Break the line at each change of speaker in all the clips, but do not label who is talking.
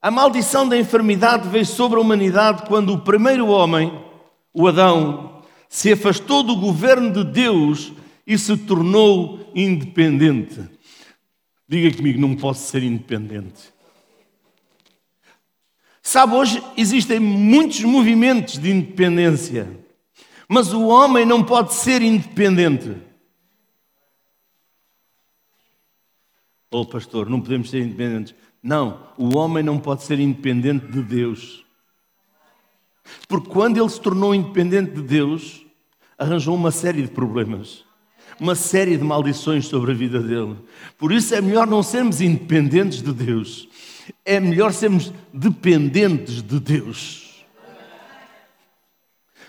A maldição da enfermidade veio sobre a humanidade quando o primeiro homem, o Adão, se afastou do governo de Deus e se tornou independente. Diga comigo, não posso ser independente. Sabe, hoje existem muitos movimentos de independência, mas o homem não pode ser independente. Oh, pastor, não podemos ser independentes. Não, o homem não pode ser independente de Deus. Porque quando ele se tornou independente de Deus, arranjou uma série de problemas, uma série de maldições sobre a vida dele. Por isso é melhor não sermos independentes de Deus, é melhor sermos dependentes de Deus.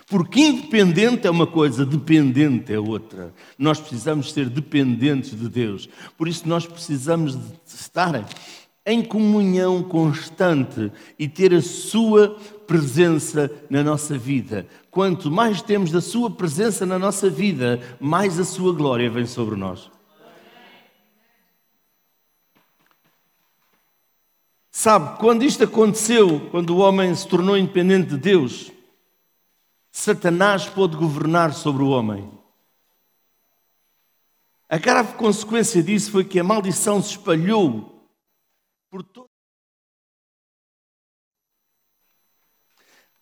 Porque independente é uma coisa, dependente é outra. Nós precisamos ser dependentes de Deus. Por isso nós precisamos de estar em comunhão constante e ter a sua presença na nossa vida. Quanto mais temos da sua presença na nossa vida, mais a sua glória vem sobre nós. Sabe, quando isto aconteceu, quando o homem se tornou independente de Deus, Satanás pôde governar sobre o homem. A grave consequência disso foi que a maldição se espalhou por todo.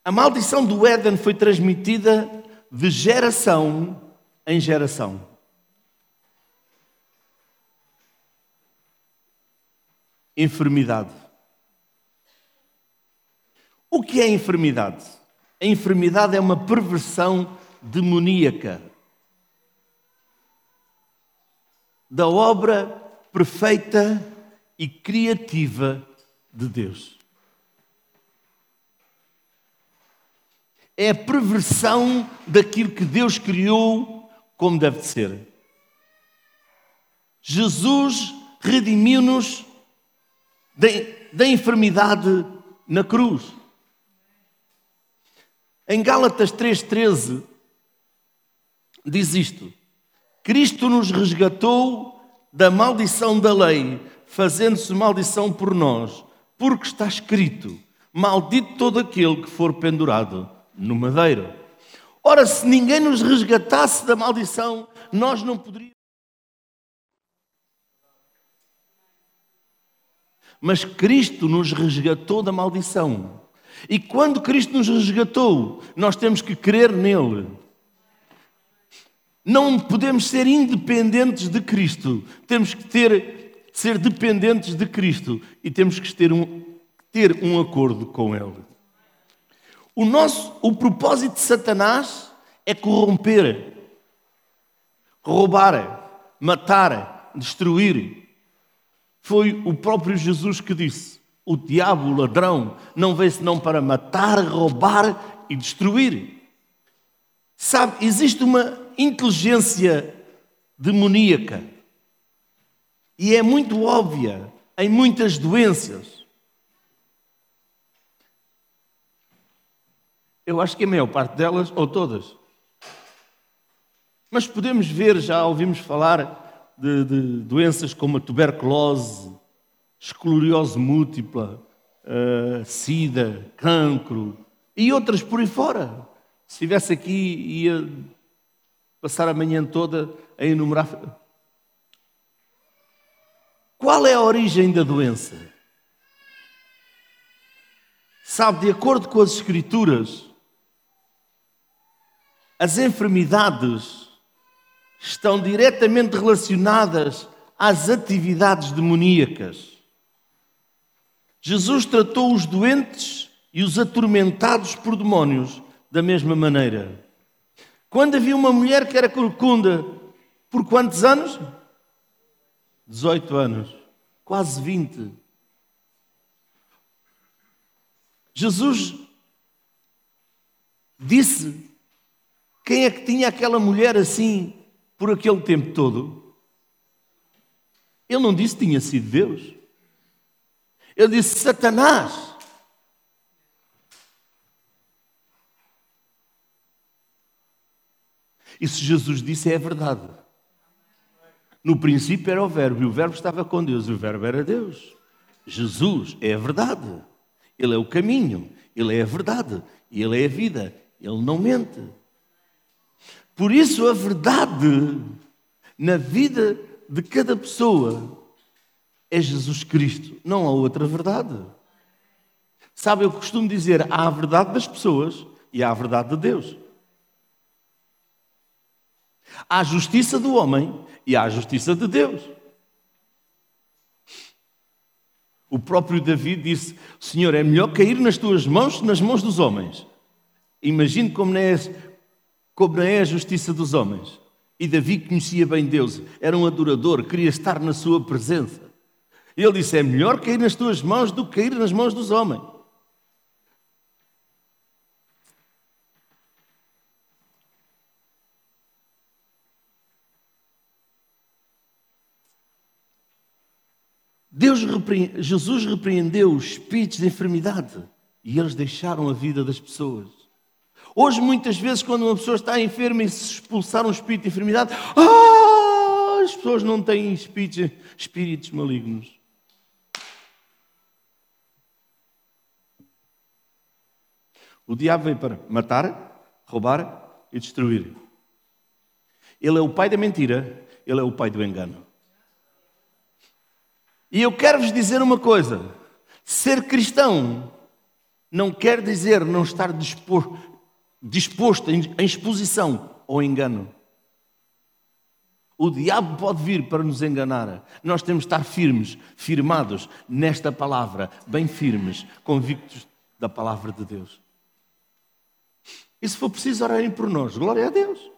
A maldição do Éden foi transmitida de geração em geração. Enfermidade. O que é enfermidade? A enfermidade é uma perversão demoníaca da obra perfeita e criativa de Deus. É a perversão daquilo que Deus criou como deve ser. Jesus redimiu-nos da, da enfermidade na cruz. Em Gálatas 3,13 diz isto: Cristo nos resgatou da maldição da lei, fazendo-se maldição por nós, porque está escrito: Maldito todo aquele que for pendurado no madeiro. Ora, se ninguém nos resgatasse da maldição, nós não poderíamos. Mas Cristo nos resgatou da maldição. E quando Cristo nos resgatou, nós temos que crer nele. Não podemos ser independentes de Cristo. Temos que ter, ser dependentes de Cristo e temos que ter um, ter um acordo com Ele. O nosso, o propósito de Satanás é corromper, roubar, matar, destruir. Foi o próprio Jesus que disse: o diabo, o ladrão, não veio senão para matar, roubar e destruir. Sabe, existe uma inteligência demoníaca e é muito óbvia em muitas doenças. Eu acho que a maior parte delas, ou todas. Mas podemos ver, já ouvimos falar de, de doenças como a tuberculose, esclerose múltipla, uh, sida, cancro e outras por aí fora. Se estivesse aqui, ia passar a manhã toda a enumerar. Qual é a origem da doença? Sabe, de acordo com as Escrituras, as enfermidades estão diretamente relacionadas às atividades demoníacas. Jesus tratou os doentes e os atormentados por demónios da mesma maneira. Quando havia uma mulher que era corcunda, por quantos anos? 18 anos, quase 20. Jesus disse quem é que tinha aquela mulher assim por aquele tempo todo? Ele não disse que tinha sido Deus. Ele disse: Satanás. E se Jesus disse, é verdade. No princípio era o Verbo, e o Verbo estava com Deus, e o Verbo era Deus. Jesus é a verdade. Ele é o caminho, Ele é a verdade, Ele é a vida, Ele não mente. Por isso, a verdade na vida de cada pessoa é Jesus Cristo, não há outra verdade. Sabe, eu costumo dizer: há a verdade das pessoas e há a verdade de Deus. Há a justiça do homem e há a justiça de Deus. O próprio Davi disse: Senhor, é melhor cair nas tuas mãos que nas mãos dos homens. Imagine como não, é, como não é a justiça dos homens. E Davi conhecia bem Deus, era um adorador, queria estar na sua presença. Ele disse: É melhor cair nas tuas mãos do que cair nas mãos dos homens. Deus. Jesus repreendeu os espíritos de enfermidade e eles deixaram a vida das pessoas. Hoje, muitas vezes, quando uma pessoa está enferma e se expulsar um espírito de enfermidade, ah, as pessoas não têm espíritos, espíritos malignos. O diabo veio para matar, roubar e destruir. Ele é o pai da mentira, ele é o pai do engano. E eu quero vos dizer uma coisa: ser cristão não quer dizer não estar disposto, disposto exposição ao engano. O diabo pode vir para nos enganar. Nós temos de estar firmes, firmados nesta palavra, bem firmes, convictos da palavra de Deus. E se for preciso, orarem por nós. Glória a Deus.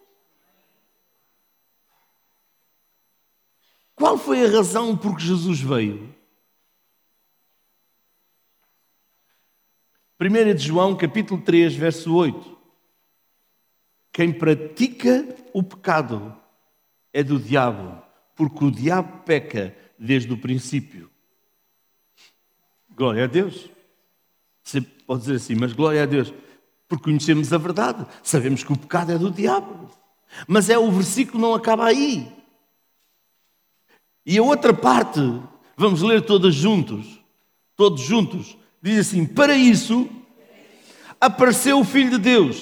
Qual foi a razão por que Jesus veio? 1 de João, capítulo 3, verso 8. Quem pratica o pecado é do diabo, porque o diabo peca desde o princípio. Glória a Deus. Você pode dizer assim, mas glória a Deus, porque conhecemos a verdade, sabemos que o pecado é do diabo. Mas é o versículo não acaba aí. E a outra parte, vamos ler todas juntos, todos juntos, diz assim: Para isso apareceu o Filho de Deus,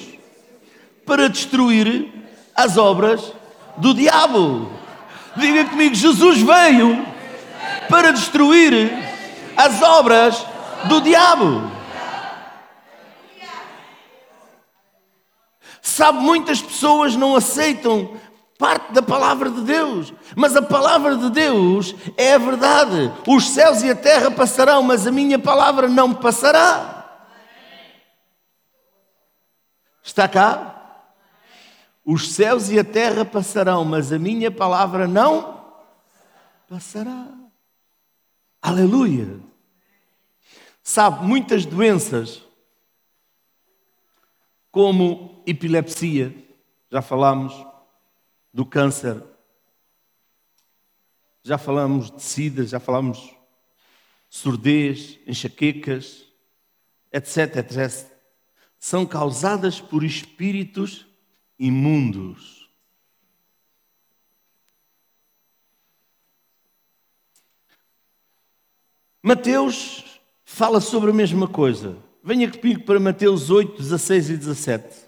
para destruir as obras do diabo. Diga comigo: Jesus veio para destruir as obras do diabo. Sabe, muitas pessoas não aceitam parte da palavra de Deus. Mas a palavra de Deus é a verdade. Os céus e a terra passarão, mas a minha palavra não passará. Está cá? Os céus e a terra passarão, mas a minha palavra não passará. Aleluia. Sabe, muitas doenças, como epilepsia, já falámos, do câncer. Já falamos de sida, já falamos de surdez, enxaquecas, etc, etc. São causadas por espíritos imundos. Mateus fala sobre a mesma coisa. Venha comigo para Mateus 8, 16 e 17.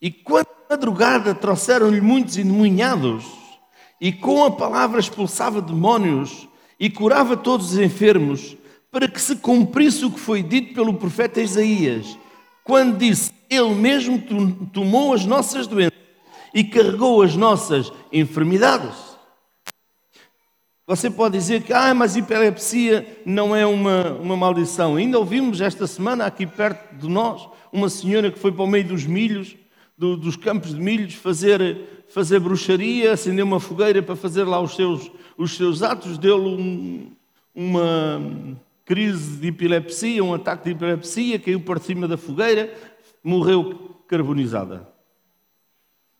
E quando madrugada trouxeram-lhe muitos endemoniados, e com a palavra expulsava demónios e curava todos os enfermos, para que se cumprisse o que foi dito pelo profeta Isaías, quando disse: Ele mesmo tomou as nossas doenças e carregou as nossas enfermidades. Você pode dizer que, ah, mas epilepsia não é uma, uma maldição. Ainda ouvimos esta semana, aqui perto de nós, uma senhora que foi para o meio dos milhos do, dos campos de milhos fazer, fazer bruxaria, acender uma fogueira para fazer lá os seus, os seus atos, deu-lhe um, uma crise de epilepsia, um ataque de epilepsia, caiu por cima da fogueira, morreu carbonizada.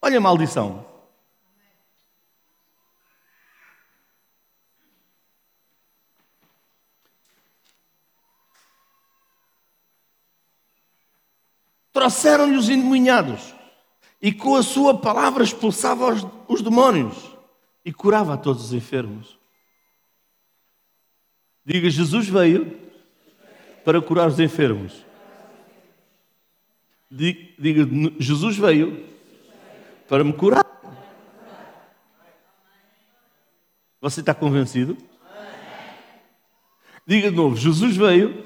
Olha a maldição. Trouxeram-lhe os endemoniados e com a sua palavra expulsava os, os demónios e curava a todos os enfermos. Diga: Jesus veio para curar os enfermos. Diga: Jesus veio para me curar. Você está convencido? Diga de novo: Jesus veio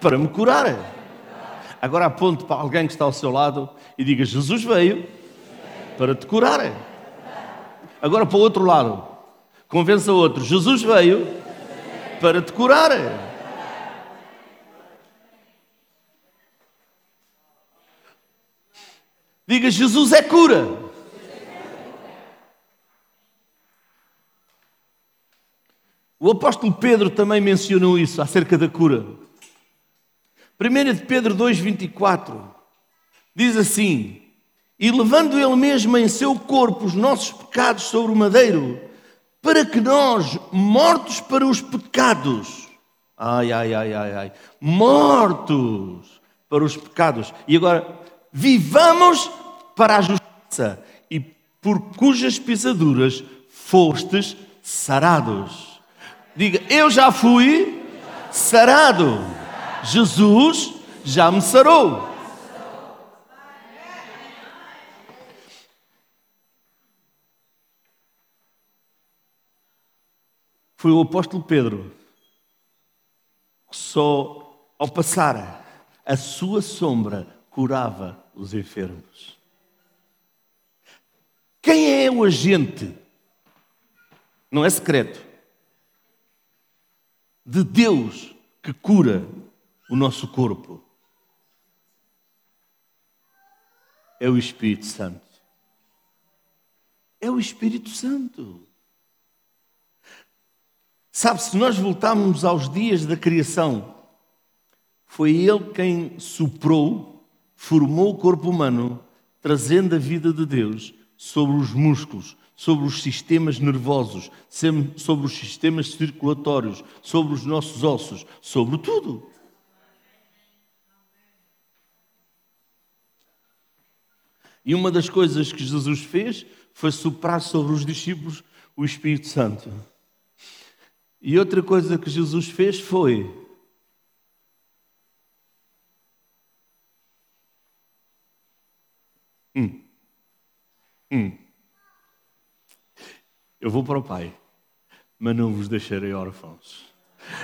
para me curar. Agora aponte para alguém que está ao seu lado e diga: Jesus veio para te curar. Agora para o outro lado, convença outro: Jesus veio para te curar. Diga: Jesus é cura. O apóstolo Pedro também mencionou isso acerca da cura. 1 de Pedro 2,24 diz assim: E levando ele mesmo em seu corpo os nossos pecados sobre o madeiro, para que nós, mortos para os pecados, ai, ai, ai, ai, ai, mortos para os pecados, e agora vivamos para a justiça, e por cujas pisaduras fostes sarados. Diga, eu já fui sarado. Jesus já me sarou. Foi o apóstolo Pedro que só ao passar a sua sombra curava os enfermos. Quem é o agente? Não é secreto de Deus que cura o nosso corpo é o Espírito Santo. É o Espírito Santo. Sabe, se nós voltarmos aos dias da criação, foi Ele quem soprou, formou o corpo humano, trazendo a vida de Deus sobre os músculos, sobre os sistemas nervosos, sobre os sistemas circulatórios, sobre os nossos ossos, sobre tudo. E uma das coisas que Jesus fez foi soprar sobre os discípulos o Espírito Santo. E outra coisa que Jesus fez foi hum, hum. Eu vou para o Pai, mas não vos deixarei órfãos.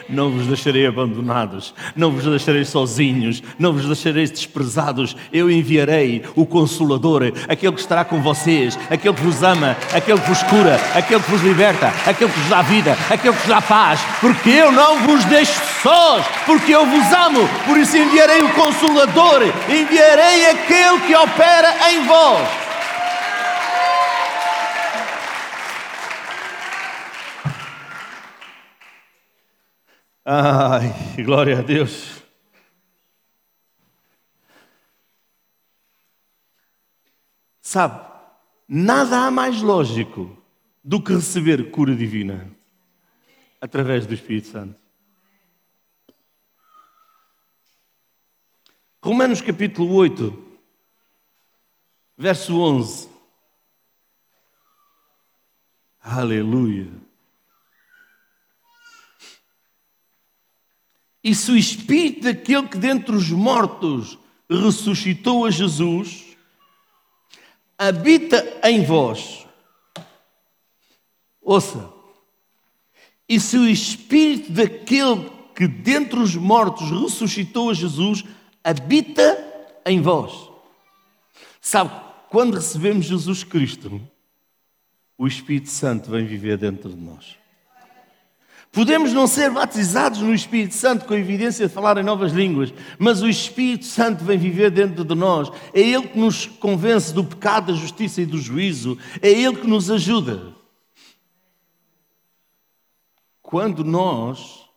Não vos deixarei abandonados, não vos deixarei sozinhos, não vos deixarei desprezados. Eu enviarei o Consolador, aquele que estará com vocês, aquele que vos ama, aquele que vos cura, aquele que vos liberta, aquele que vos dá vida, aquele que vos dá paz, porque eu não vos deixo sós, porque eu vos amo. Por isso enviarei o Consolador, enviarei aquele que opera em vós. Ai, glória a Deus. Sabe, nada há mais lógico do que receber cura divina através do Espírito Santo. Romanos capítulo 8, verso 11. Aleluia. E se o espírito daquele que dentre os mortos ressuscitou a Jesus habita em vós, ouça, e se o espírito daquele que dentre os mortos ressuscitou a Jesus habita em vós. Sabe, quando recebemos Jesus Cristo, o Espírito Santo vem viver dentro de nós. Podemos não ser batizados no Espírito Santo com a evidência de falar em novas línguas, mas o Espírito Santo vem viver dentro de nós. É Ele que nos convence do pecado, da justiça e do juízo. É Ele que nos ajuda. Quando nós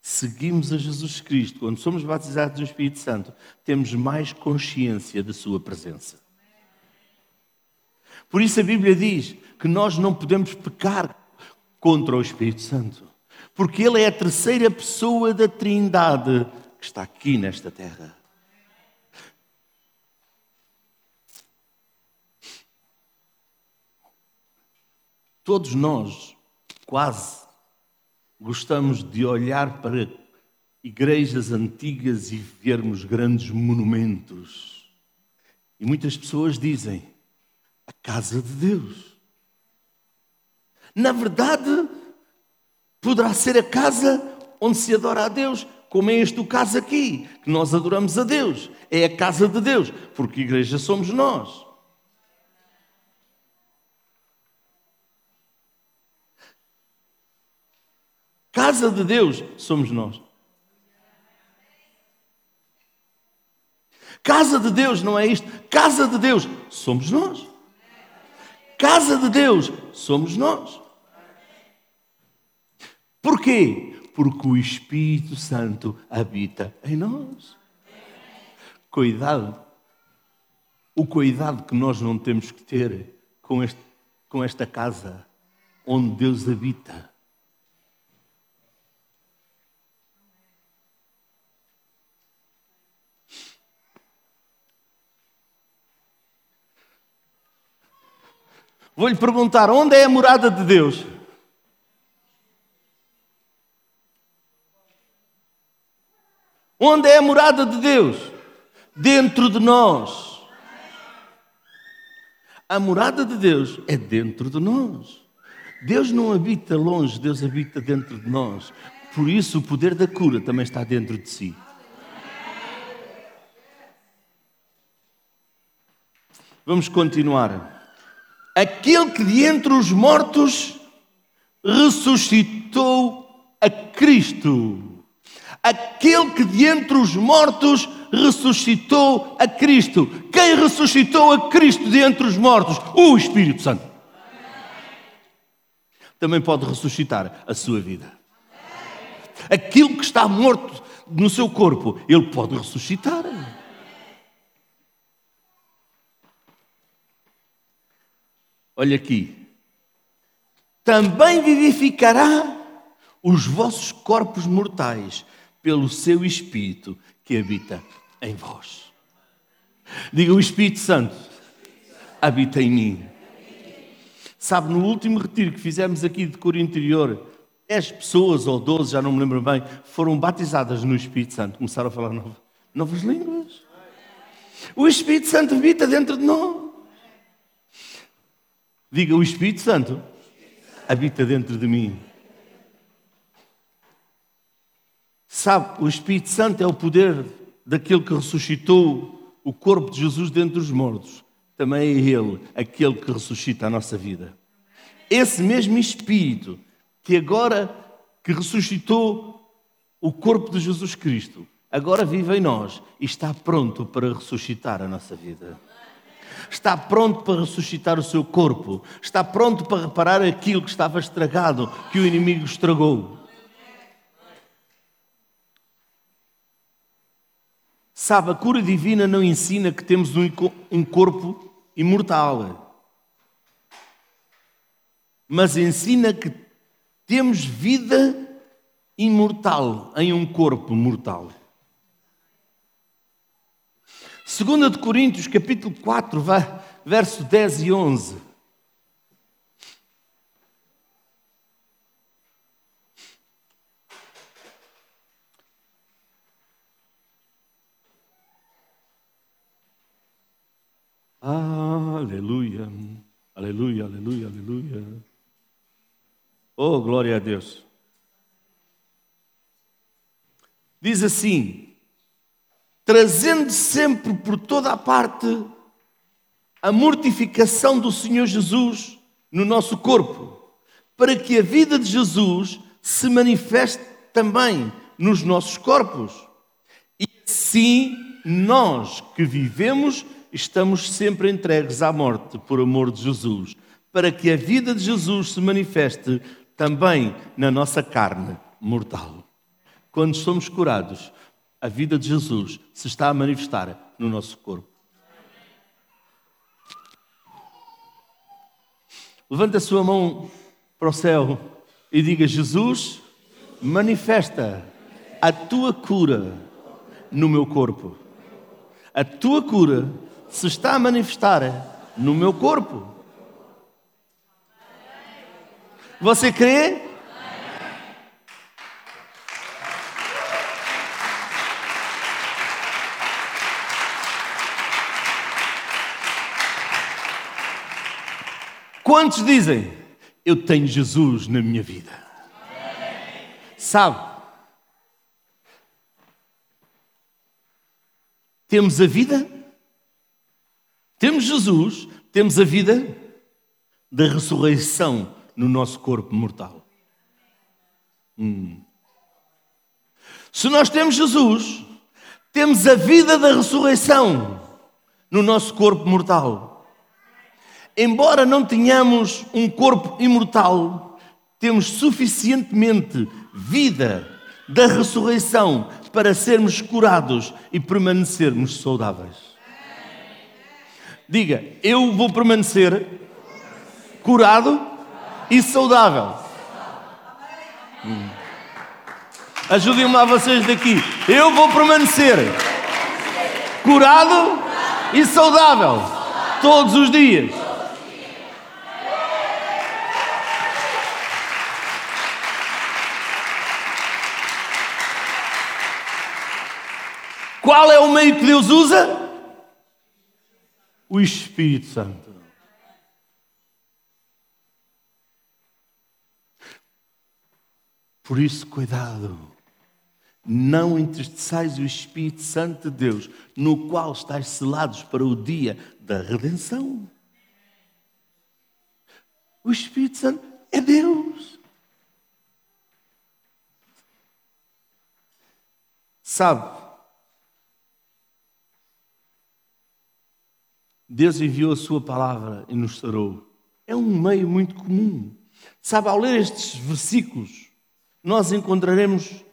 seguimos a Jesus Cristo, quando somos batizados no Espírito Santo, temos mais consciência da Sua presença. Por isso a Bíblia diz que nós não podemos pecar contra o Espírito Santo. Porque ele é a terceira pessoa da Trindade que está aqui nesta terra. Todos nós, quase, gostamos de olhar para igrejas antigas e vermos grandes monumentos. E muitas pessoas dizem: a casa de Deus. Na verdade, poderá ser a casa onde se adora a Deus, como é este o caso aqui, que nós adoramos a Deus. É a casa de Deus, porque igreja somos nós. Casa de Deus somos nós. Casa de Deus não é isto. Casa de Deus somos nós. Casa de Deus somos nós. Porquê? Porque o Espírito Santo habita em nós. Cuidado. O cuidado que nós não temos que ter com, este, com esta casa onde Deus habita. Vou-lhe perguntar: onde é a morada de Deus? Onde é a morada de Deus? Dentro de nós. A morada de Deus é dentro de nós. Deus não habita longe, Deus habita dentro de nós. Por isso, o poder da cura também está dentro de si. Vamos continuar aquele que de entre os mortos ressuscitou a Cristo. Aquele que de entre os mortos ressuscitou a Cristo. Quem ressuscitou a Cristo de entre os mortos? O Espírito Santo. Também pode ressuscitar a sua vida. Aquilo que está morto no seu corpo, ele pode ressuscitar. Olha aqui. Também vivificará os vossos corpos mortais pelo seu Espírito que habita em vós. Diga o Espírito Santo habita em mim. Sabe, no último retiro que fizemos aqui de cor interior, 10 pessoas ou 12, já não me lembro bem, foram batizadas no Espírito Santo, começaram a falar novas, novas línguas. O Espírito Santo habita dentro de nós. Diga: O Espírito Santo habita dentro de mim. Sabe, o Espírito Santo é o poder daquele que ressuscitou o corpo de Jesus dentro dos mortos. Também é Ele aquele que ressuscita a nossa vida. Esse mesmo Espírito que agora que ressuscitou o corpo de Jesus Cristo, agora vive em nós e está pronto para ressuscitar a nossa vida está pronto para ressuscitar o seu corpo, está pronto para reparar aquilo que estava estragado, que o inimigo estragou. Sabe, a cura divina não ensina que temos um corpo imortal, mas ensina que temos vida imortal em um corpo mortal. 2 de Coríntios, capítulo 4, verso 10 e 11. Aleluia, aleluia, aleluia, aleluia. Oh, glória a Deus. Diz assim: trazendo sempre por toda a parte a mortificação do Senhor Jesus no nosso corpo, para que a vida de Jesus se manifeste também nos nossos corpos. E assim, nós que vivemos, estamos sempre entregues à morte por amor de Jesus, para que a vida de Jesus se manifeste também na nossa carne mortal. Quando somos curados, a vida de Jesus se está a manifestar no nosso corpo. Levante a sua mão para o céu e diga: Jesus, manifesta a tua cura no meu corpo. A tua cura se está a manifestar no meu corpo. Você crê? Quantos dizem, eu tenho Jesus na minha vida? Sabe? Temos a vida, Jesus, temos a vida da ressurreição no nosso corpo mortal. Hum. Se nós temos Jesus, temos a vida da ressurreição no nosso corpo mortal embora não tenhamos um corpo imortal, temos suficientemente vida da ressurreição para sermos curados e permanecermos saudáveis. Diga, eu vou permanecer curado e saudável. Hum. Ajudem-me lá vocês daqui. Eu vou permanecer curado e saudável todos os dias. Qual é o meio que Deus usa? O Espírito Santo. Por isso, cuidado. Não entristeçais o Espírito Santo de Deus, no qual estáis selados para o dia da redenção. O Espírito Santo é Deus. Sabe, Deus enviou a sua palavra e nos sarou. É um meio muito comum. Sabe, ao ler estes versículos, nós encontraremos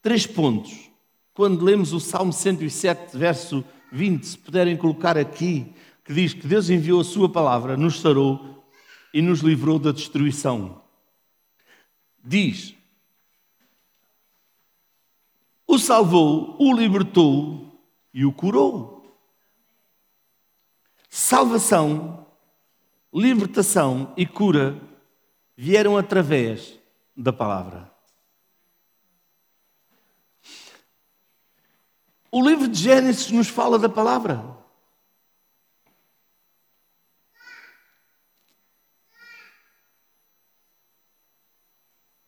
três pontos. Quando lemos o Salmo 107, verso 20, se puderem colocar aqui, que diz que Deus enviou a sua palavra, nos sarou e nos livrou da destruição. Diz: o salvou, o libertou e o curou. Salvação, libertação e cura vieram através da palavra. O livro de Gênesis nos fala da palavra.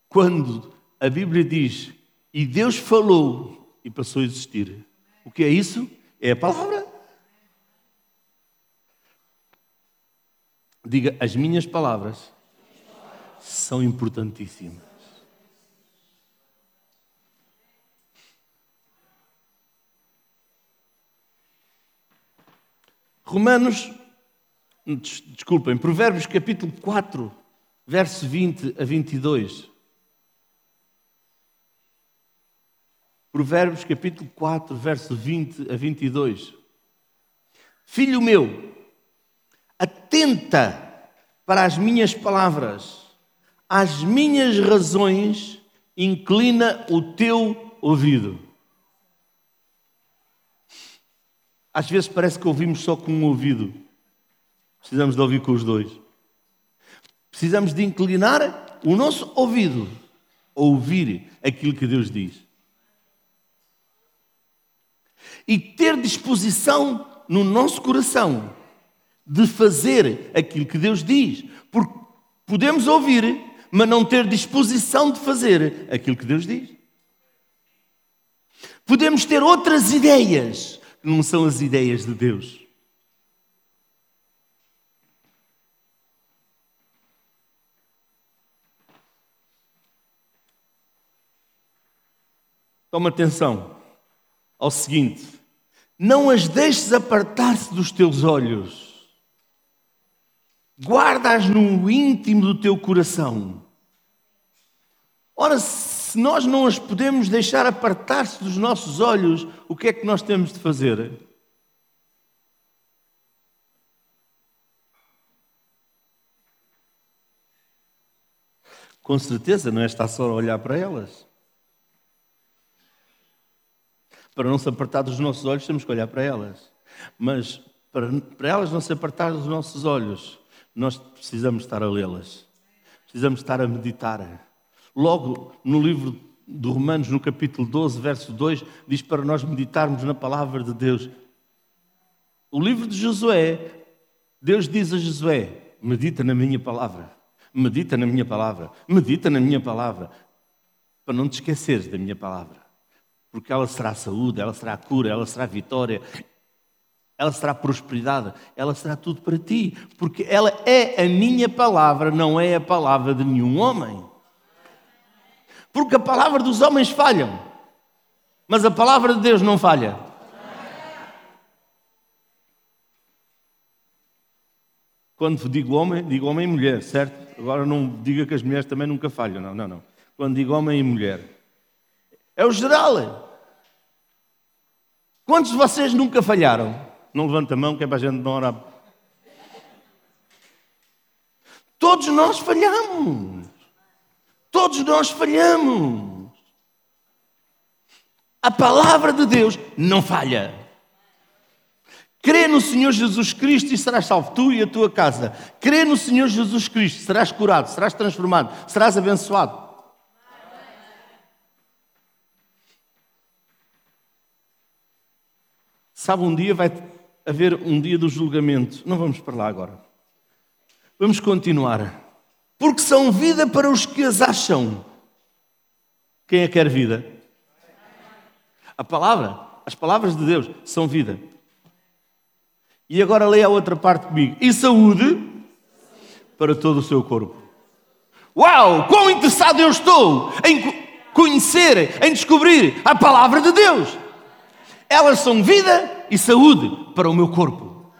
Quando a Bíblia diz e Deus falou e passou a existir, o que é isso? É a palavra. Diga, as minhas palavras são importantíssimas. Romanos, desculpem, Provérbios capítulo 4, verso 20 a 22. Provérbios capítulo 4, verso 20 a 22. Filho meu, atenta para as minhas palavras, às minhas razões, inclina o teu ouvido. Às vezes parece que ouvimos só com um ouvido. Precisamos de ouvir com os dois. Precisamos de inclinar o nosso ouvido a ouvir aquilo que Deus diz. E ter disposição no nosso coração de fazer aquilo que Deus diz. Porque podemos ouvir, mas não ter disposição de fazer aquilo que Deus diz. Podemos ter outras ideias, que não são as ideias de Deus. Toma atenção ao seguinte: não as deixes apartar-se dos teus olhos guardas no íntimo do teu coração. Ora, se nós não as podemos deixar apartar-se dos nossos olhos, o que é que nós temos de fazer? Com certeza não é estar só a olhar para elas. Para não se apartar dos nossos olhos, temos que olhar para elas. Mas para, para elas não se apartar dos nossos olhos, nós precisamos estar a lê-las. precisamos estar a meditar. Logo no livro de Romanos, no capítulo 12, verso 2, diz para nós meditarmos na palavra de Deus. O livro de Josué, Deus diz a Josué: medita na minha palavra, medita na minha palavra, medita na minha palavra, para não te esqueceres da minha palavra, porque ela será saúde, ela será cura, ela será vitória, ela será prosperidade, ela será tudo para ti, porque ela é a minha palavra, não é a palavra de nenhum homem. Porque a palavra dos homens falham, mas a palavra de Deus não falha. Quando digo homem, digo homem e mulher, certo? Agora não diga que as mulheres também nunca falham, não, não, não. Quando digo homem e mulher, é o geral. Quantos de vocês nunca falharam? Não levanta a mão, que é para a gente não orar. Todos nós falhamos. Todos nós falhamos. A palavra de Deus não falha. Crê no Senhor Jesus Cristo e serás salvo, tu e a tua casa. Crê no Senhor Jesus Cristo, serás curado, serás transformado, serás abençoado. Sabe, um dia vai haver um dia do julgamento. Não vamos para lá agora. Vamos continuar. Porque são vida para os que as acham. Quem é que quer vida? A palavra, as palavras de Deus são vida. E agora leia a outra parte comigo. E saúde para todo o seu corpo. Uau! Quão interessado eu estou em conhecer, em descobrir a palavra de Deus. Elas são vida e saúde para o meu corpo.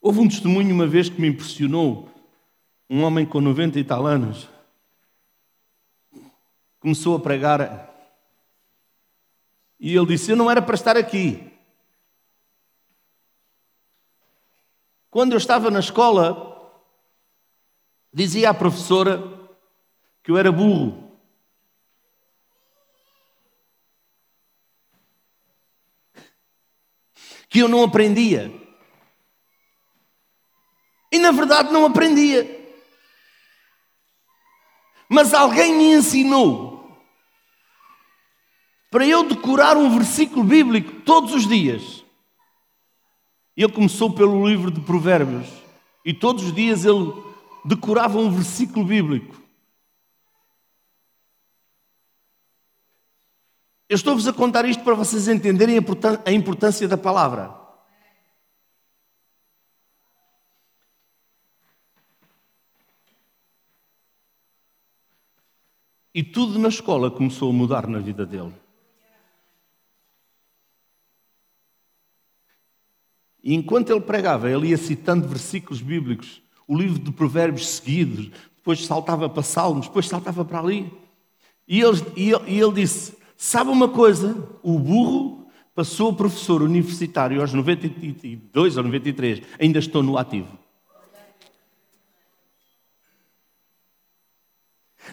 Houve um testemunho uma vez que me impressionou. Um homem com 90 e tal anos começou a pregar e ele disse: Eu não era para estar aqui. Quando eu estava na escola, dizia à professora que eu era burro. Que eu não aprendia. E na verdade não aprendia. Mas alguém me ensinou para eu decorar um versículo bíblico todos os dias. Ele começou pelo livro de Provérbios e todos os dias ele decorava um versículo bíblico. Eu estou-vos a contar isto para vocês entenderem a importância da palavra. E tudo na escola começou a mudar na vida dele. E enquanto ele pregava, ele ia citando versículos bíblicos, o livro de Provérbios seguidos, depois saltava para Salmos, depois saltava para ali. E ele, e ele, e ele disse: Sabe uma coisa? O burro passou professor universitário aos 92 ou 93, ainda estou no ativo.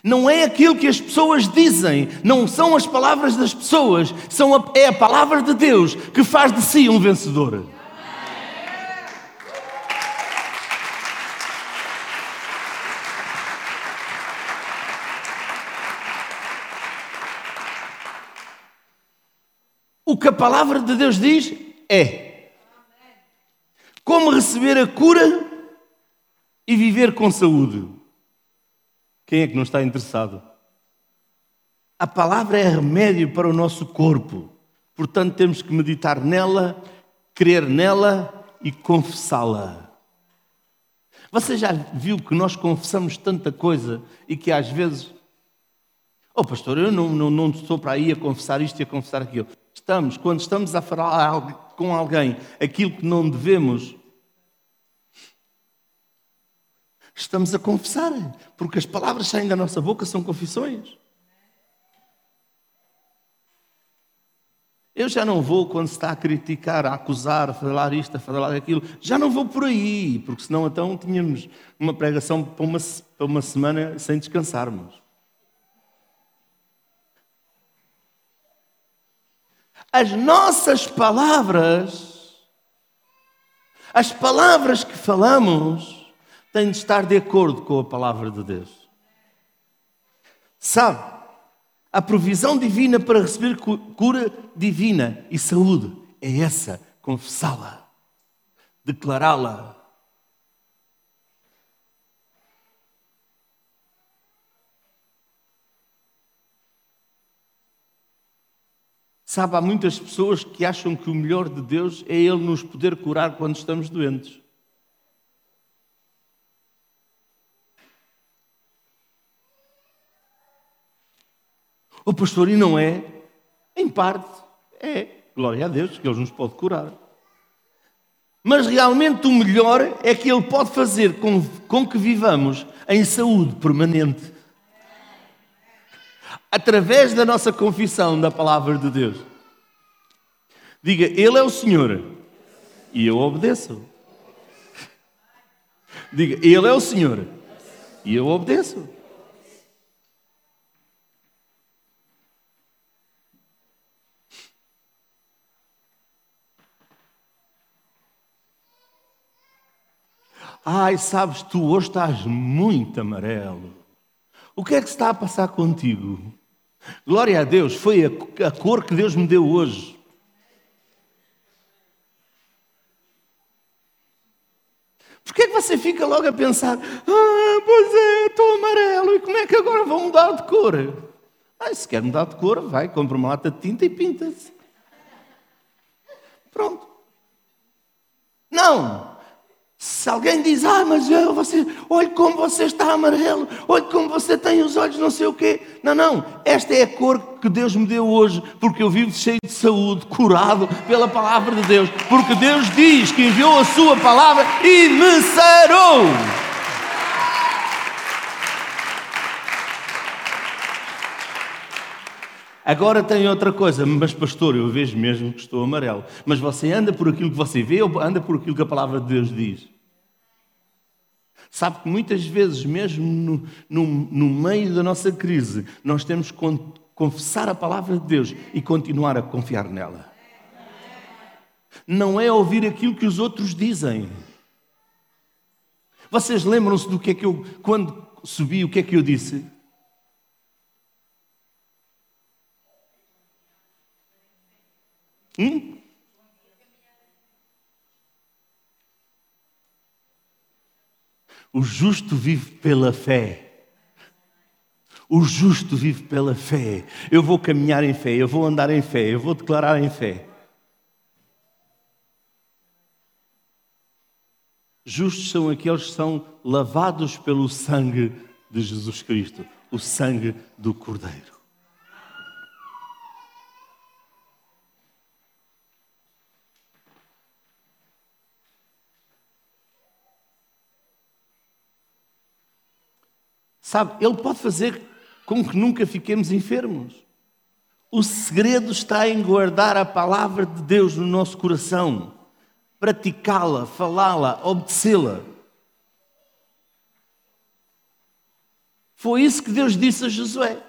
Não é aquilo que as pessoas dizem, não são as palavras das pessoas, são a, é a palavra de Deus que faz de si um vencedor. O que a palavra de Deus diz é como receber a cura e viver com saúde. Quem é que não está interessado? A palavra é remédio para o nosso corpo, portanto temos que meditar nela, crer nela e confessá-la. Você já viu que nós confessamos tanta coisa e que às vezes, oh pastor, eu não, não, não estou para aí a confessar isto e a confessar aquilo estamos, quando estamos a falar com alguém aquilo que não devemos, estamos a confessar, porque as palavras saem da nossa boca são confissões. Eu já não vou, quando se está a criticar, a acusar, a falar isto, a falar aquilo, já não vou por aí, porque senão então tínhamos uma pregação para uma, para uma semana sem descansarmos. As nossas palavras, As palavras que falamos têm de estar de acordo com a palavra de Deus. Sabe, a provisão divina para receber cura divina e saúde é essa: confessá-la, declará-la. Sabe, há muitas pessoas que acham que o melhor de Deus é Ele nos poder curar quando estamos doentes. O pastor, e não é? Em parte, é. Glória a Deus que Ele nos pode curar. Mas realmente o melhor é que Ele pode fazer com, com que vivamos em saúde permanente através da nossa confissão da palavra de Deus. Diga, Ele é o Senhor e eu obedeço. Diga, Ele é o Senhor e eu obedeço. Ai, sabes, tu hoje estás muito amarelo. O que é que está a passar contigo? Glória a Deus, foi a, cor que Deus me deu hoje. Por que você fica logo a pensar, ah, pois é, estou amarelo, e como é que agora vou mudar de cor? Ah, se quer mudar de cor, vai, compra uma lata de tinta e pinta-se. Pronto. Não, se alguém diz, ah, mas eu, você, olhe como você está amarelo, olhe como você tem os olhos, não sei o quê. Não, não, esta é a cor que Deus me deu hoje, porque eu vivo cheio de saúde, curado pela palavra de Deus, porque Deus diz que enviou a sua palavra e me sarou. Agora tem outra coisa, mas pastor, eu vejo mesmo que estou amarelo. Mas você anda por aquilo que você vê ou anda por aquilo que a palavra de Deus diz? Sabe que muitas vezes, mesmo no, no, no meio da nossa crise, nós temos que confessar a palavra de Deus e continuar a confiar nela. Não é ouvir aquilo que os outros dizem. Vocês lembram-se do que é que eu, quando subi, o que é que eu disse? Hum? O justo vive pela fé. O justo vive pela fé. Eu vou caminhar em fé, eu vou andar em fé, eu vou declarar em fé. Justos são aqueles que são lavados pelo sangue de Jesus Cristo, o sangue do Cordeiro. Sabe, Ele pode fazer com que nunca fiquemos enfermos. O segredo está em guardar a palavra de Deus no nosso coração, praticá-la, falá-la, obedecê-la. Foi isso que Deus disse a Josué.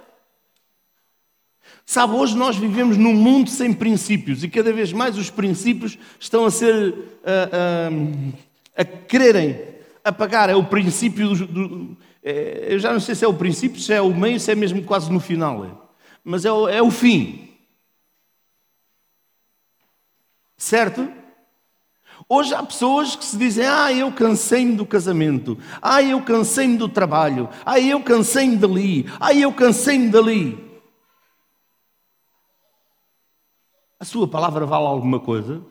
Sabe, hoje nós vivemos num mundo sem princípios e cada vez mais os princípios estão a ser. a, a, a quererem apagar. É o princípio do, do, é, eu já não sei se é o princípio, se é o meio, se é mesmo quase no final. Mas é o, é o fim. Certo? Hoje há pessoas que se dizem: Ah, eu cansei-me do casamento. Ah, eu cansei-me do trabalho. Ah, eu cansei-me dali. Ah, eu cansei-me dali. A sua palavra vale alguma coisa?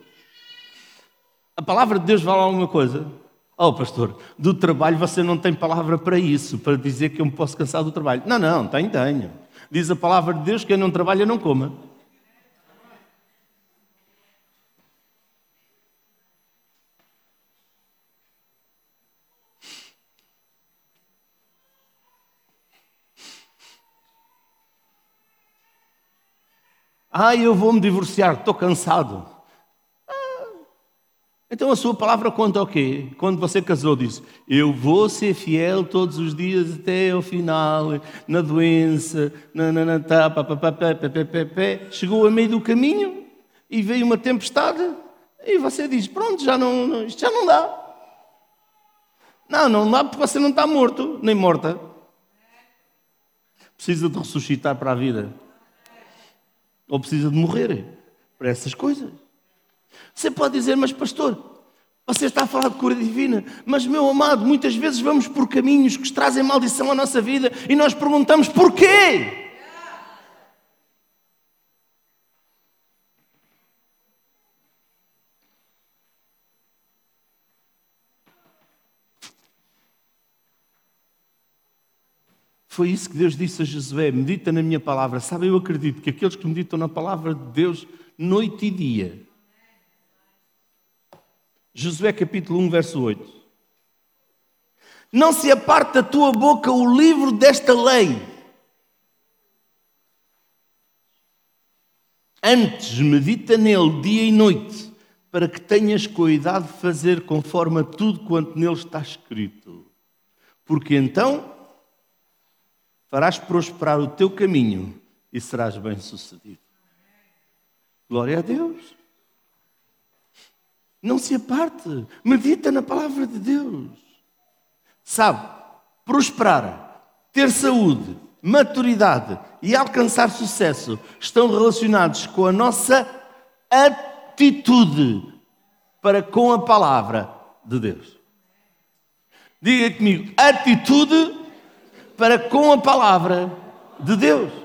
A palavra de Deus vale alguma coisa? Oh, pastor, do trabalho você não tem palavra para isso, para dizer que eu me posso cansar do trabalho. Não, não, tenho, tenho. Diz a palavra de Deus: quem não trabalha não coma. Ah, eu vou me divorciar, estou cansado. Então a sua palavra conta o quê? Quando você casou, disse: Eu vou ser fiel todos os dias até ao final, na doença, na, na, na tá, pá, pá, pá, pá, pá, pá, pá, pá. Chegou a meio do caminho e veio uma tempestade E você diz: Pronto, já não, isto já não dá. Não, não dá porque você não está morto, nem morta. Precisa de ressuscitar para a vida. Ou precisa de morrer para essas coisas. Você pode dizer, mas pastor, você está a falar de cura divina, mas meu amado, muitas vezes vamos por caminhos que trazem maldição à nossa vida e nós perguntamos porquê? Foi isso que Deus disse a Josué: medita na minha palavra. Sabe, eu acredito que aqueles que meditam na palavra de Deus, noite e dia. Josué capítulo 1, verso 8. Não se aparte da tua boca o livro desta lei. Antes medita nele dia e noite, para que tenhas cuidado de fazer conforme a tudo quanto nele está escrito. Porque então farás prosperar o teu caminho e serás bem-sucedido. Glória a Deus. Não se aparte, medita na palavra de Deus. Sabe, prosperar, ter saúde, maturidade e alcançar sucesso estão relacionados com a nossa atitude para com a palavra de Deus. Diga comigo, atitude para com a palavra de Deus.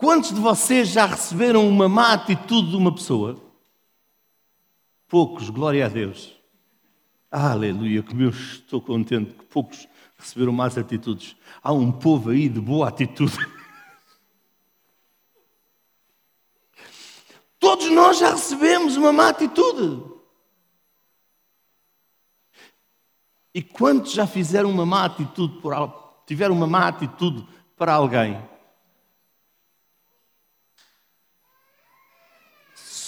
Quantos de vocês já receberam uma má atitude de uma pessoa? Poucos, glória a Deus. Aleluia, como eu estou contente que poucos receberam más atitudes. Há um povo aí de boa atitude. Todos nós já recebemos uma má atitude. E quantos já fizeram uma má atitude por tiveram uma má atitude para alguém?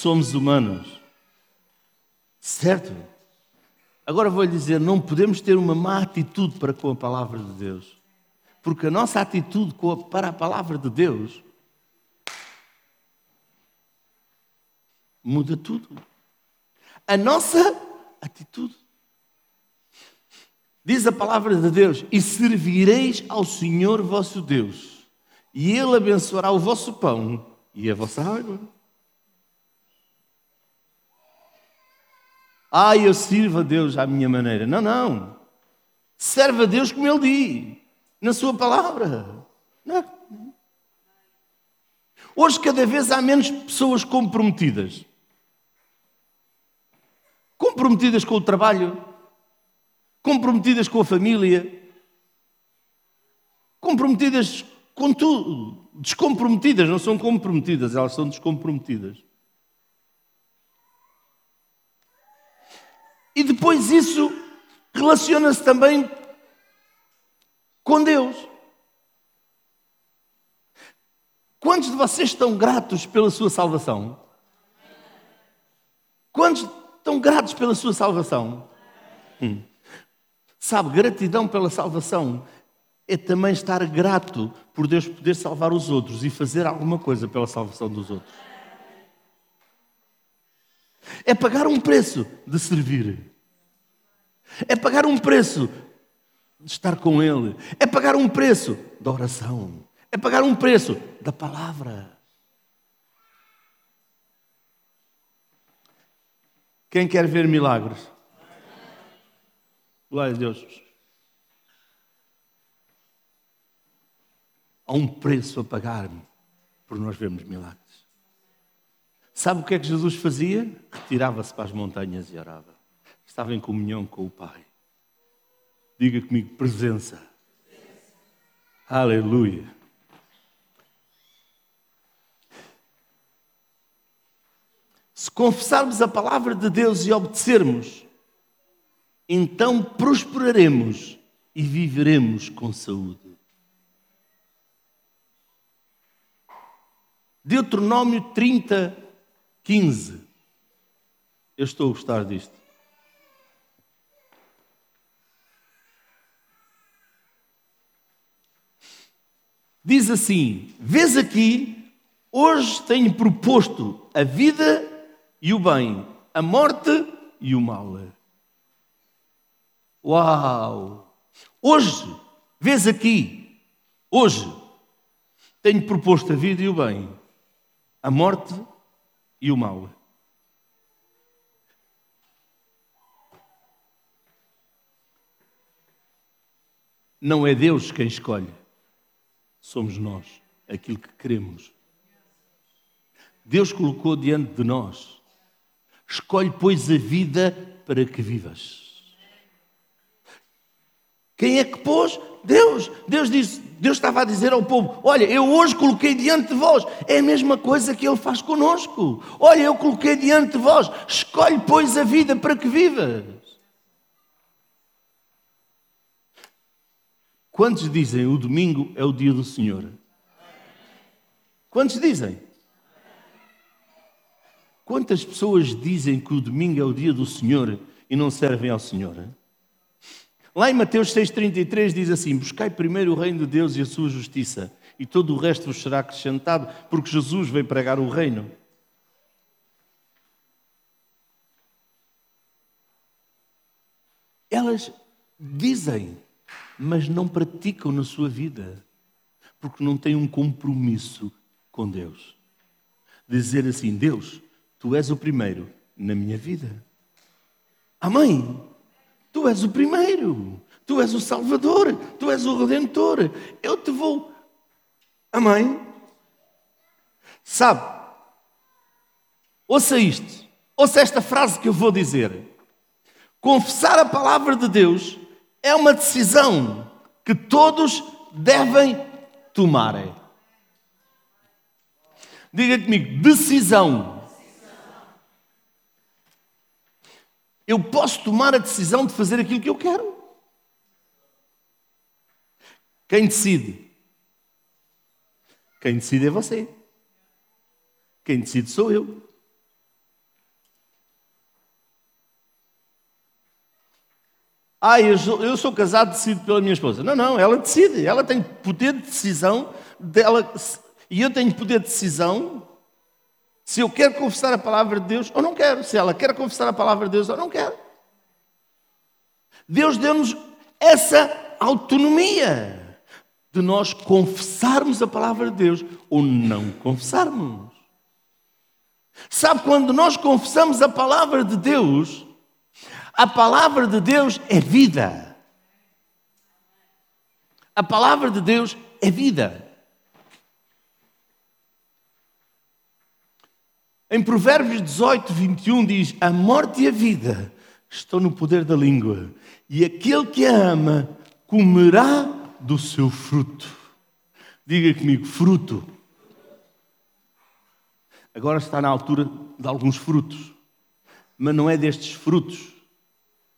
Somos humanos. Certo? Agora vou lhe dizer, não podemos ter uma má atitude para com a palavra de Deus. Porque a nossa atitude para a palavra de Deus muda tudo. A nossa atitude. Diz a palavra de Deus: E servireis ao Senhor vosso Deus, e Ele abençoará o vosso pão e a vossa água. Ah, eu sirvo a Deus à minha maneira. Não, não. Serve a Deus como Ele diz, na Sua palavra. Não. Hoje, cada vez há menos pessoas comprometidas. Comprometidas com o trabalho, comprometidas com a família, comprometidas com tudo. Descomprometidas, não são comprometidas, elas são descomprometidas. E depois isso relaciona-se também com Deus. Quantos de vocês estão gratos pela sua salvação? Quantos estão gratos pela sua salvação? Hum. Sabe, gratidão pela salvação é também estar grato por Deus poder salvar os outros e fazer alguma coisa pela salvação dos outros. É pagar um preço de servir. É pagar um preço de estar com Ele. É pagar um preço da oração. É pagar um preço da palavra. Quem quer ver milagres? Glória a Deus. Há um preço a pagar por nós vermos milagres. Sabe o que é que Jesus fazia? Retirava-se para as montanhas e orava. Estava em comunhão com o Pai. Diga comigo, presença. presença. Aleluia. Se confessarmos a palavra de Deus e obedecermos, então prosperaremos e viveremos com saúde. Deuteronômio 30, 15. Eu estou a gostar disto. Diz assim: Vês aqui Hoje tenho proposto a vida e o bem, a morte e o mal. Uau! Hoje, vês aqui, hoje, tenho proposto a vida e o bem, a morte e o mal. Não é Deus quem escolhe, somos nós, aquilo que queremos. Deus colocou diante de nós. Escolhe, pois, a vida para que vivas. Quem é que pôs? Deus. Deus disse, Deus estava a dizer ao povo: Olha, eu hoje coloquei diante de vós. É a mesma coisa que Ele faz conosco. Olha, eu coloquei diante de vós. Escolhe, pois, a vida para que vivas. Quantos dizem o domingo é o dia do Senhor? Quantos dizem? Quantas pessoas dizem que o domingo é o dia do Senhor e não servem ao Senhor? Lá em Mateus 6,33 diz assim: Buscai primeiro o reino de Deus e a sua justiça, e todo o resto vos será acrescentado, porque Jesus veio pregar o reino. Elas dizem mas não praticam na sua vida, porque não têm um compromisso com Deus. Dizer assim: Deus, tu és o primeiro na minha vida. Amém. Tu és o primeiro. Tu és o Salvador. Tu és o Redentor. Eu te vou. Amém. Sabe? Ouça isto. Ouça esta frase que eu vou dizer. Confessar a palavra de Deus é uma decisão que todos devem tomar. Diga comigo, decisão. Eu posso tomar a decisão de fazer aquilo que eu quero. Quem decide? Quem decide é você. Quem decide sou eu. Ah, eu sou, eu sou casado, decido pela minha esposa. Não, não, ela decide. Ela tem poder de decisão dela. E eu tenho poder de decisão se eu quero confessar a palavra de Deus ou não quero. Se ela quer confessar a palavra de Deus ou não quer. Deus deu-nos essa autonomia de nós confessarmos a palavra de Deus ou não confessarmos. Sabe, quando nós confessamos a palavra de Deus, a palavra de Deus é vida. A palavra de Deus é vida. Em Provérbios 18, 21 diz: A morte e a vida estão no poder da língua, e aquele que a ama comerá do seu fruto. Diga comigo, fruto. Agora está na altura de alguns frutos, mas não é destes frutos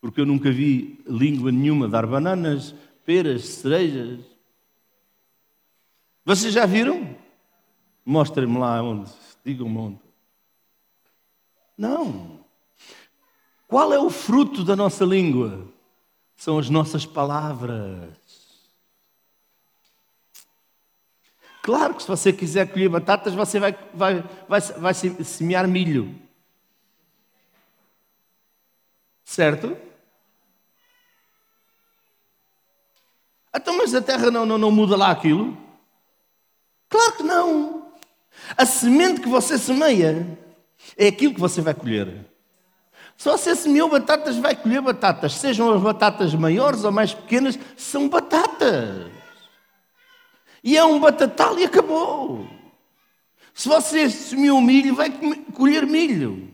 porque eu nunca vi língua nenhuma dar bananas, peras, cerejas. Vocês já viram? Mostrem-me lá onde, digam-me onde. Não. Qual é o fruto da nossa língua? São as nossas palavras. Claro que se você quiser colher batatas, você vai, vai, vai, vai semear milho. Certo? Então, mas a terra não, não, não muda lá aquilo? Claro que não. A semente que você semeia é aquilo que você vai colher. Se você semeou batatas, vai colher batatas. Sejam as batatas maiores ou mais pequenas, são batatas. E é um batatal e acabou. Se você semeou milho, vai colher milho.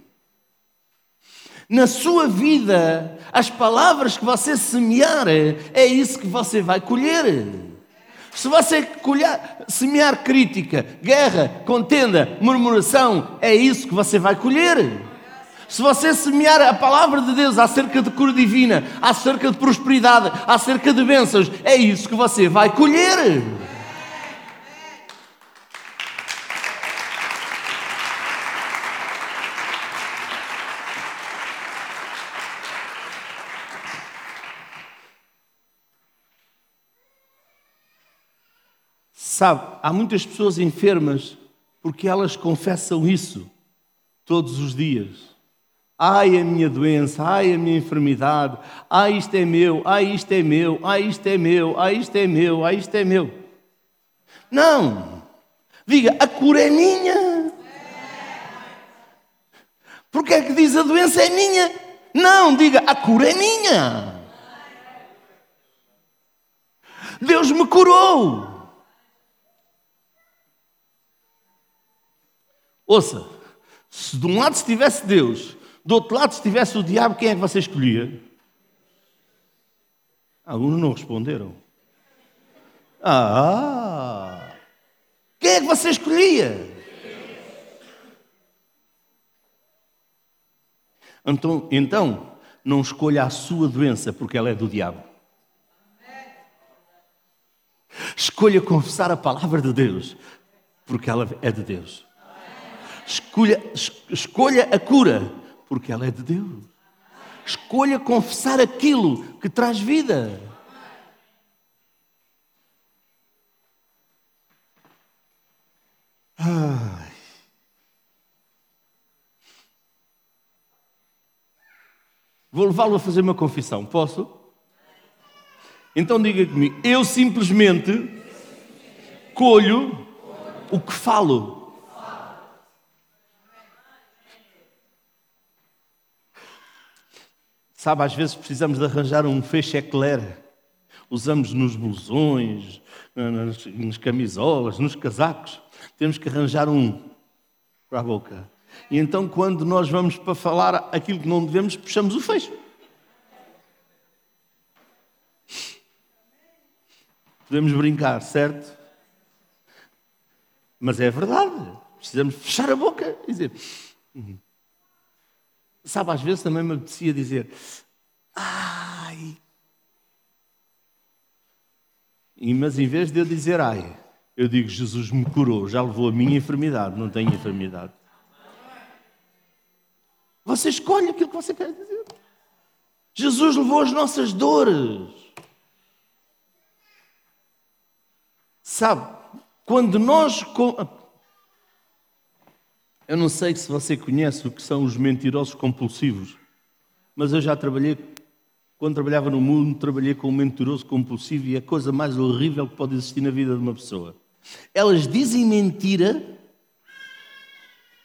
Na sua vida, as palavras que você semear, é isso que você vai colher. Se você colher, semear crítica, guerra, contenda, murmuração, é isso que você vai colher. Se você semear a palavra de Deus acerca de cura divina, acerca de prosperidade, acerca de bênçãos, é isso que você vai colher. Sabe, há muitas pessoas enfermas Porque elas confessam isso todos os dias. Ai, a minha doença, ai, a minha enfermidade, ai, isto é meu, ai, isto é meu, ai, isto é meu, ai, isto é meu, ai, isto é meu. Não! Diga, a cura é minha. Porque é que diz a doença é minha? Não, diga, a cura é minha. Deus me curou. Ouça, se de um lado estivesse Deus, do outro lado estivesse o diabo, quem é que você escolhia? Alguns não responderam. Ah! Quem é que você escolhia? Então, então, não escolha a sua doença porque ela é do diabo. Escolha confessar a palavra de Deus porque ela é de Deus. Escolha, escolha a cura porque ela é de Deus. Escolha confessar aquilo que traz vida. Ai. Vou levá-lo a fazer uma confissão, posso? Então diga comigo, eu simplesmente colho o que falo. Sabe, às vezes precisamos de arranjar um feixe eclair. Usamos nos blusões, nas, nas camisolas, nos casacos. Temos que arranjar um para a boca. E então, quando nós vamos para falar aquilo que não devemos, puxamos o fecho. Podemos brincar, certo? Mas é verdade. Precisamos fechar a boca e dizer. Sabe, às vezes também me apetecia dizer. Ai. E, mas em vez de eu dizer ai, eu digo: Jesus me curou, já levou a minha enfermidade, não tenho enfermidade. Você escolhe aquilo que você quer dizer. Jesus levou as nossas dores. Sabe, quando nós. Eu não sei se você conhece o que são os mentirosos compulsivos, mas eu já trabalhei, quando trabalhava no mundo, trabalhei com um mentiroso compulsivo e é a coisa mais horrível que pode existir na vida de uma pessoa. Elas dizem mentira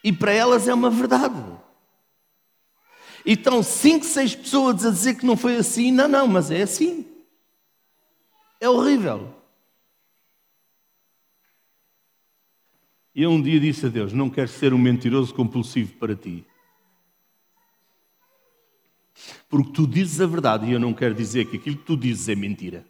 e para elas é uma verdade. E estão cinco, seis pessoas a dizer que não foi assim. Não, não, mas é assim. É horrível. E eu um dia disse a Deus: Não quero ser um mentiroso compulsivo para ti. Porque tu dizes a verdade e eu não quero dizer que aquilo que tu dizes é mentira.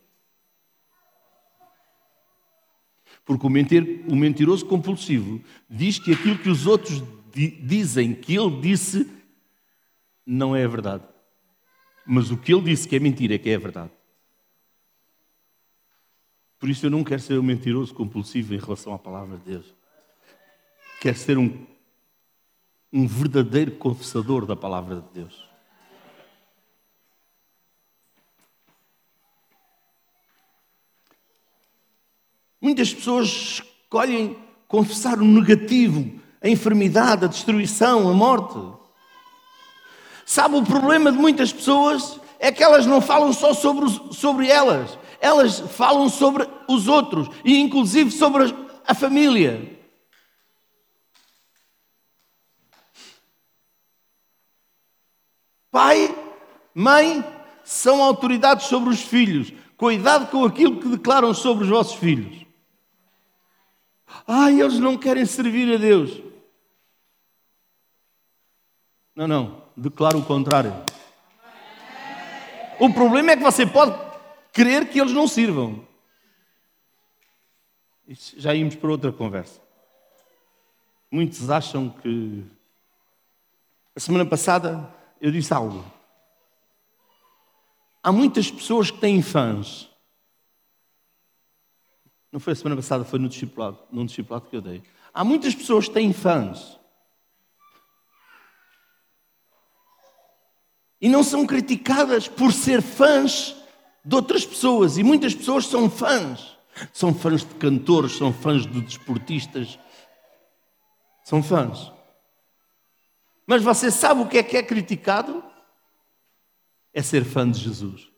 Porque o, mentir, o mentiroso compulsivo diz que aquilo que os outros di, dizem que ele disse não é a verdade. Mas o que ele disse que é mentira é que é a verdade. Por isso eu não quero ser um mentiroso compulsivo em relação à palavra de Deus quer ser um, um verdadeiro confessador da palavra de Deus. Muitas pessoas escolhem confessar o negativo, a enfermidade, a destruição, a morte. Sabe, o problema de muitas pessoas é que elas não falam só sobre, sobre elas, elas falam sobre os outros e, inclusive, sobre a família. Pai, mãe são autoridades sobre os filhos. Cuidado com aquilo que declaram sobre os vossos filhos. Ai, eles não querem servir a Deus. Não, não, declaro o contrário. O problema é que você pode querer que eles não sirvam. Já íamos para outra conversa. Muitos acham que. A semana passada eu disse algo. Há muitas pessoas que têm fãs. Não foi a semana passada, foi no discipulado, num discipulado que eu dei. Há muitas pessoas que têm fãs. E não são criticadas por ser fãs de outras pessoas. E muitas pessoas são fãs. São fãs de cantores, são fãs de desportistas. São fãs. Mas você sabe o que é que é criticado? É ser fã de Jesus.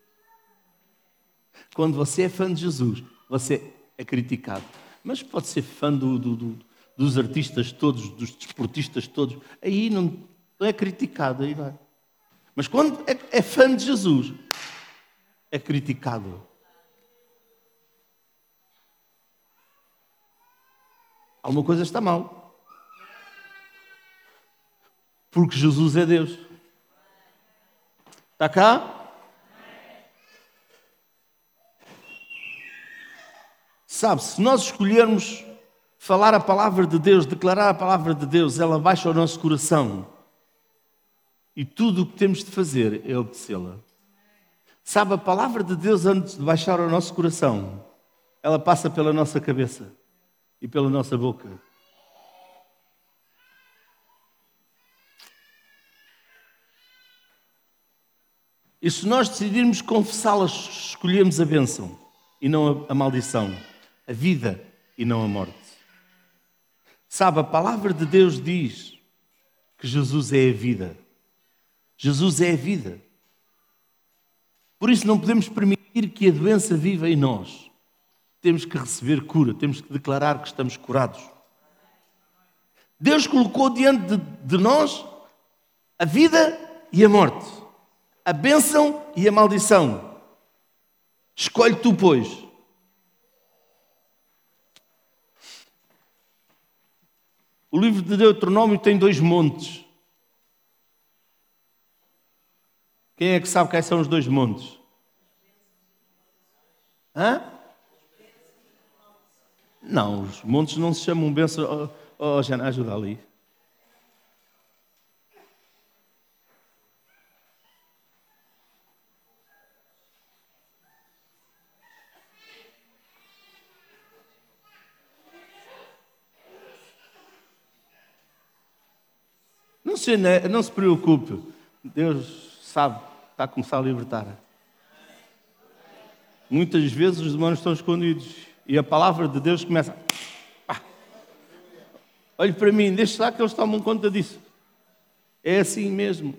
Quando você é fã de Jesus, você é criticado. Mas pode ser fã do, do, do, dos artistas todos, dos desportistas todos. Aí não, não é criticado. Aí vai. Mas quando é, é fã de Jesus, é criticado. Alguma coisa está mal. Porque Jesus é Deus. Está cá? Sabe, se nós escolhermos falar a palavra de Deus, declarar a palavra de Deus, ela baixa o nosso coração. E tudo o que temos de fazer é obedecê-la. Sabe, a palavra de Deus, antes de baixar ao nosso coração, ela passa pela nossa cabeça e pela nossa boca. E se nós decidirmos confessá-las, escolhemos a bênção e não a maldição a vida e não a morte. Sabe, a palavra de Deus diz que Jesus é a vida. Jesus é a vida. Por isso não podemos permitir que a doença viva em nós. Temos que receber cura, temos que declarar que estamos curados. Deus colocou diante de, de nós a vida e a morte, a bênção e a maldição. Escolhe tu, pois. O livro de Deuteronômio tem dois montes. Quem é que sabe quais são os dois montes? Hã? Não, os montes não se chamam bênção. Oh, oh Jana, ajuda ali. Se, não se preocupe. Deus sabe, está a começar a libertar. Muitas vezes os demônios estão escondidos e a palavra de Deus começa. Ah, olhe para mim, deixe lá que eles tomam conta disso. É assim mesmo.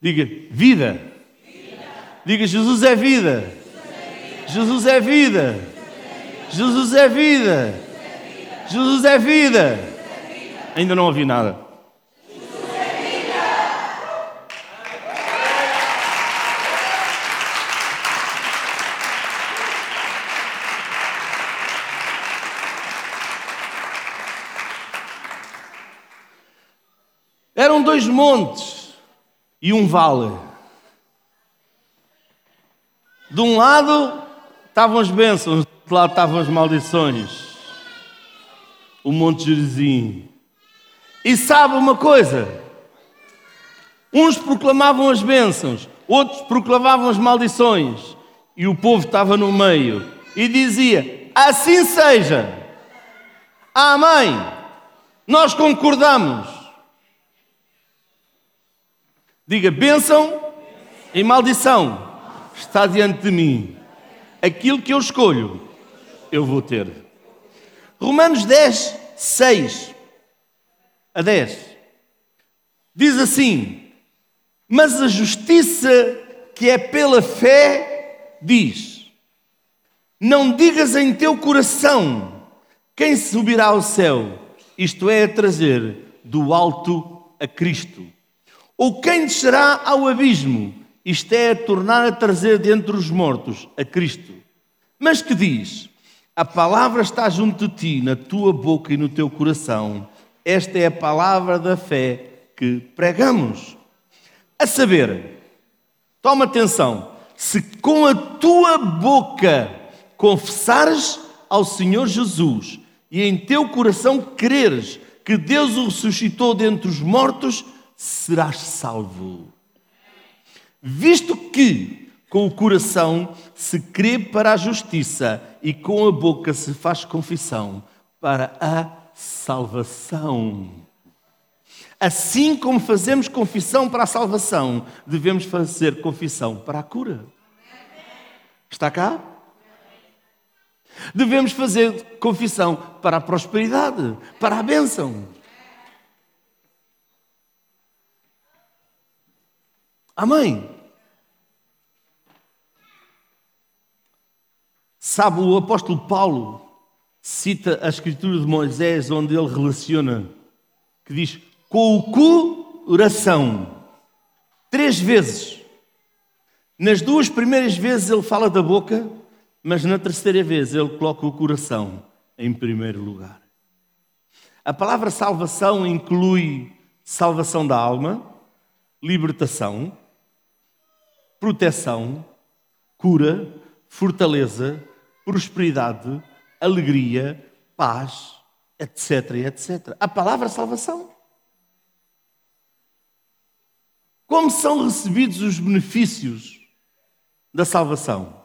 Diga vida. vida. Diga Jesus é vida. Jesus é vida. Jesus é vida. Jesus é vida. Ainda não ouvi nada. Eram dois montes e um vale. De um lado Estavam as bênçãos, do lado estavam as maldições. O Monte Gerizim. E sabe uma coisa? Uns proclamavam as bênçãos, outros proclamavam as maldições. E o povo estava no meio e dizia: Assim seja. Amém. Nós concordamos. Diga bênção e maldição está diante de mim aquilo que eu escolho, eu vou ter. Romanos 10, 6 a 10 diz assim: Mas a justiça que é pela fé diz: Não digas em teu coração quem subirá ao céu, isto é, a trazer do alto a Cristo, ou quem descerá ao abismo isto é, tornar a trazer dentre os mortos a Cristo. Mas que diz: A palavra está junto de ti, na tua boca e no teu coração. Esta é a palavra da fé que pregamos. A saber, toma atenção, se com a tua boca confessares ao Senhor Jesus e em teu coração creres que Deus o ressuscitou dentre os mortos, serás salvo visto que com o coração se crê para a justiça e com a boca se faz confissão para a salvação. Assim como fazemos confissão para a salvação, devemos fazer confissão para a cura. Está cá? Devemos fazer confissão para a prosperidade, para a bênção. Amém. Sabe, o apóstolo Paulo cita a escritura de Moisés, onde ele relaciona, que diz, com o coração, três vezes. Nas duas primeiras vezes ele fala da boca, mas na terceira vez ele coloca o coração em primeiro lugar. A palavra salvação inclui salvação da alma, libertação, proteção, cura, fortaleza, prosperidade, alegria, paz, etc, etc. A palavra salvação. Como são recebidos os benefícios da salvação?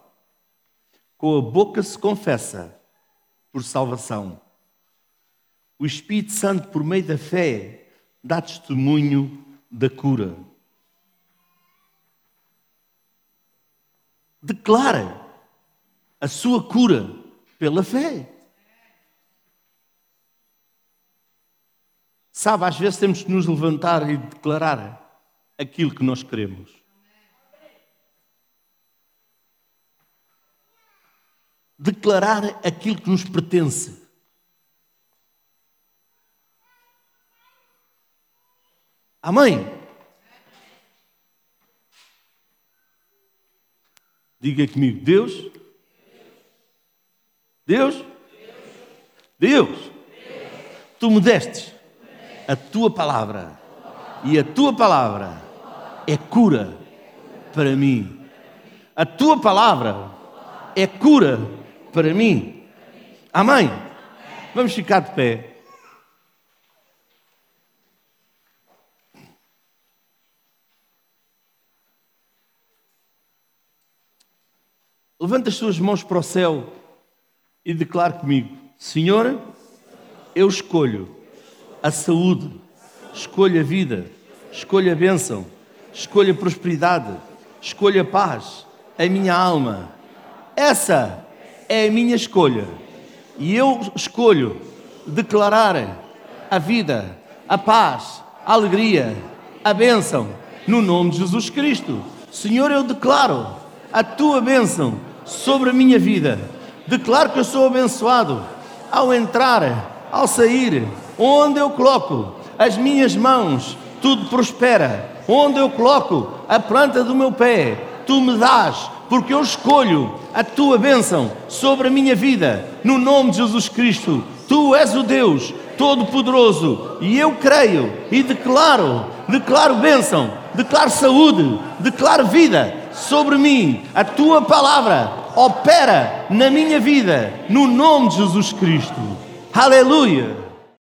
Com a boca se confessa por salvação. O Espírito Santo, por meio da fé, dá testemunho da cura. Declara a sua cura pela fé. Sabe, às vezes temos que nos levantar e declarar aquilo que nós queremos. Declarar aquilo que nos pertence. Amém? Diga comigo, Deus. Deus. Deus. Tu me destes a tua palavra. E a tua palavra é cura para mim. A tua palavra é cura para mim. Amém? Vamos ficar de pé. Levanta as suas mãos para o céu e declare comigo: Senhor, eu escolho a saúde, escolho a vida, escolho a bênção, escolho a prosperidade, escolho a paz, a minha alma. Essa é a minha escolha. E eu escolho declarar a vida, a paz, a alegria, a bênção, no nome de Jesus Cristo. Senhor, eu declaro a tua bênção sobre a minha vida. Declaro que eu sou abençoado ao entrar, ao sair, onde eu coloco as minhas mãos, tudo prospera. Onde eu coloco a planta do meu pé, tu me dás, porque eu escolho a tua bênção sobre a minha vida, no nome de Jesus Cristo. Tu és o Deus Todo-Poderoso e eu creio e declaro, declaro bênção, declaro saúde, declaro vida sobre mim. A tua palavra opera na minha vida, no nome de Jesus Cristo. Aleluia!